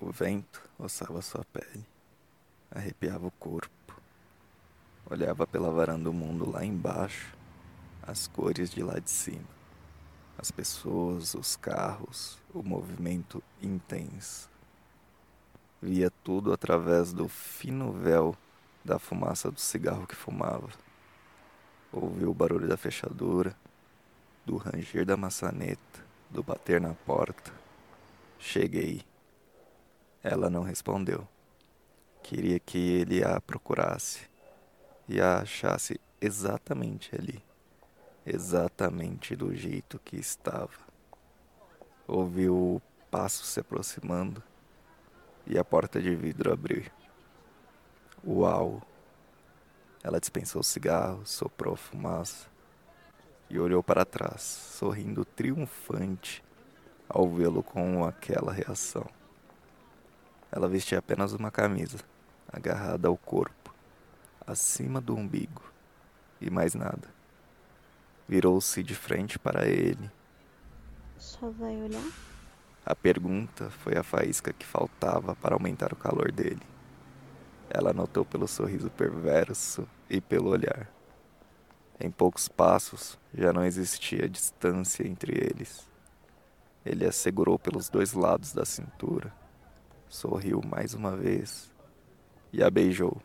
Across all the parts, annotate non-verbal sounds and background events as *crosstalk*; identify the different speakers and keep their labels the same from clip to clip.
Speaker 1: O vento roçava sua pele, arrepiava o corpo. Olhava pela varanda do mundo lá embaixo, as cores de lá de cima. As pessoas, os carros, o movimento intenso. Via tudo através do fino véu da fumaça do cigarro que fumava. Ouviu o barulho da fechadura, do ranger da maçaneta, do bater na porta. Cheguei. Ela não respondeu. Queria que ele a procurasse e a achasse exatamente ali, exatamente do jeito que estava. Ouviu o passo se aproximando e a porta de vidro abriu. Uau! Ela dispensou o cigarro, soprou a fumaça e olhou para trás, sorrindo triunfante ao vê-lo com aquela reação. Ela vestia apenas uma camisa, agarrada ao corpo, acima do umbigo, e mais nada. Virou-se de frente para ele.
Speaker 2: Só vai olhar?
Speaker 1: A pergunta foi a faísca que faltava para aumentar o calor dele. Ela notou pelo sorriso perverso e pelo olhar. Em poucos passos já não existia distância entre eles. Ele a segurou pelos dois lados da cintura sorriu mais uma vez e a beijou.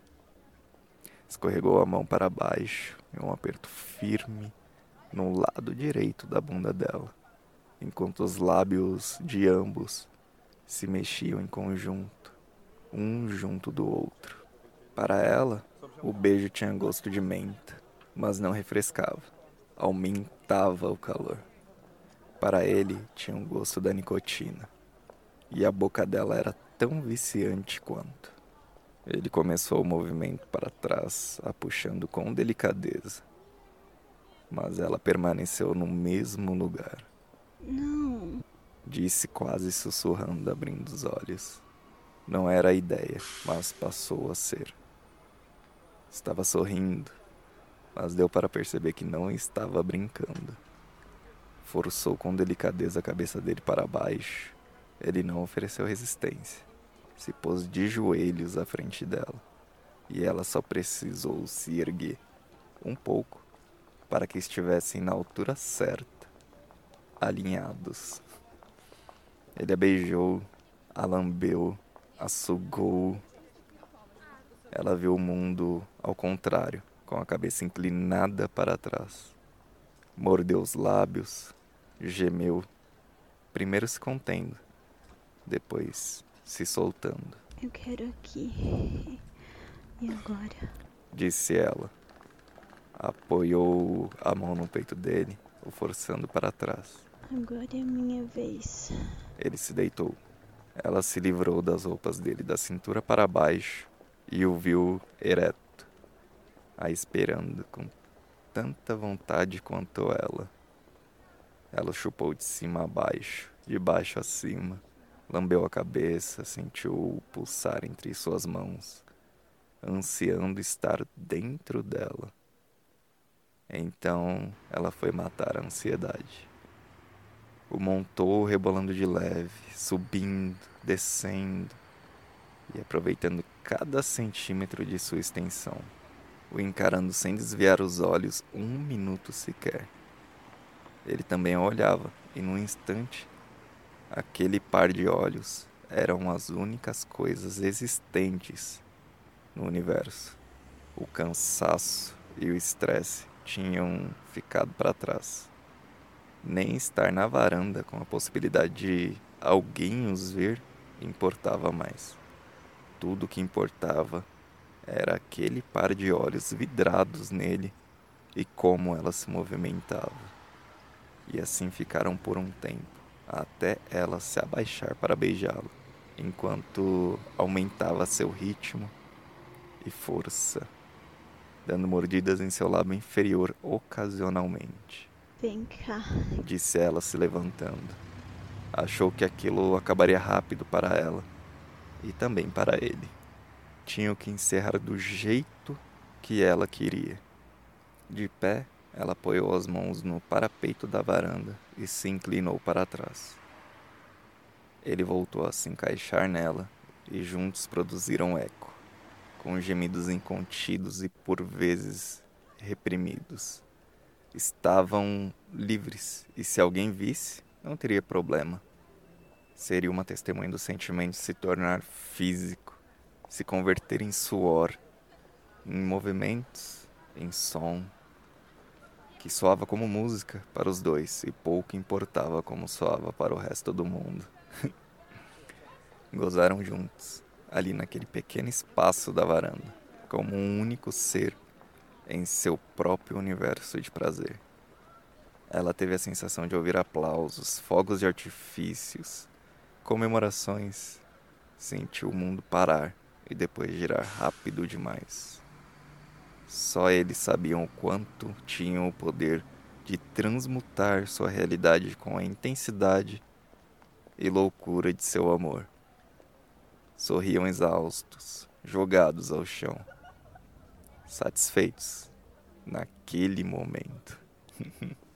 Speaker 1: Escorregou a mão para baixo em um aperto firme no lado direito da bunda dela, enquanto os lábios de ambos se mexiam em conjunto, um junto do outro. Para ela, o beijo tinha gosto de menta, mas não refrescava, aumentava o calor. Para ele, tinha um gosto da nicotina, e a boca dela era tão viciante quanto. Ele começou o movimento para trás, a puxando com delicadeza. Mas ela permaneceu no mesmo lugar.
Speaker 2: Não.
Speaker 1: Disse quase sussurrando, abrindo os olhos. Não era a ideia, mas passou a ser. Estava sorrindo, mas deu para perceber que não estava brincando. Forçou com delicadeza a cabeça dele para baixo. Ele não ofereceu resistência se pôs de joelhos à frente dela, e ela só precisou se erguer um pouco para que estivessem na altura certa, alinhados. Ele a beijou, a lambeu, a sugou. Ela viu o mundo ao contrário, com a cabeça inclinada para trás. Mordeu os lábios, gemeu, primeiro se contendo, depois se soltando.
Speaker 2: Eu quero aqui. E agora?
Speaker 1: Disse ela. Apoiou a mão no peito dele, o forçando para trás.
Speaker 2: Agora é minha vez.
Speaker 1: Ele se deitou. Ela se livrou das roupas dele da cintura para baixo e o viu ereto, a esperando com tanta vontade quanto ela. Ela chupou de cima a baixo, de baixo a cima, Lambeu a cabeça, sentiu o pulsar entre suas mãos, ansiando estar dentro dela. Então ela foi matar a ansiedade. O montou rebolando de leve, subindo, descendo e aproveitando cada centímetro de sua extensão, o encarando sem desviar os olhos um minuto sequer. Ele também a olhava e, num instante, Aquele par de olhos eram as únicas coisas existentes no universo. O cansaço e o estresse tinham ficado para trás. Nem estar na varanda com a possibilidade de alguém os ver importava mais. Tudo o que importava era aquele par de olhos vidrados nele e como ela se movimentava. E assim ficaram por um tempo até ela se abaixar para beijá-lo, enquanto aumentava seu ritmo e força, dando mordidas em seu lábio inferior ocasionalmente.
Speaker 2: Vem cá,
Speaker 1: disse ela se levantando. Achou que aquilo acabaria rápido para ela e também para ele. Tinham que encerrar do jeito que ela queria. De pé, ela apoiou as mãos no parapeito da varanda e se inclinou para trás. Ele voltou a se encaixar nela e juntos produziram eco, com gemidos incontidos e por vezes reprimidos. Estavam livres e se alguém visse, não teria problema. Seria uma testemunha do sentimento se tornar físico, se converter em suor, em movimentos, em som, que soava como música para os dois e pouco importava como soava para o resto do mundo. *laughs* Gozaram juntos, ali naquele pequeno espaço da varanda, como um único ser em seu próprio universo de prazer. Ela teve a sensação de ouvir aplausos, fogos de artifícios, comemorações. Sentiu o mundo parar e depois girar rápido demais. Só eles sabiam o quanto tinham o poder de transmutar sua realidade com a intensidade e loucura de seu amor. Sorriam exaustos, jogados ao chão, satisfeitos naquele momento. *laughs*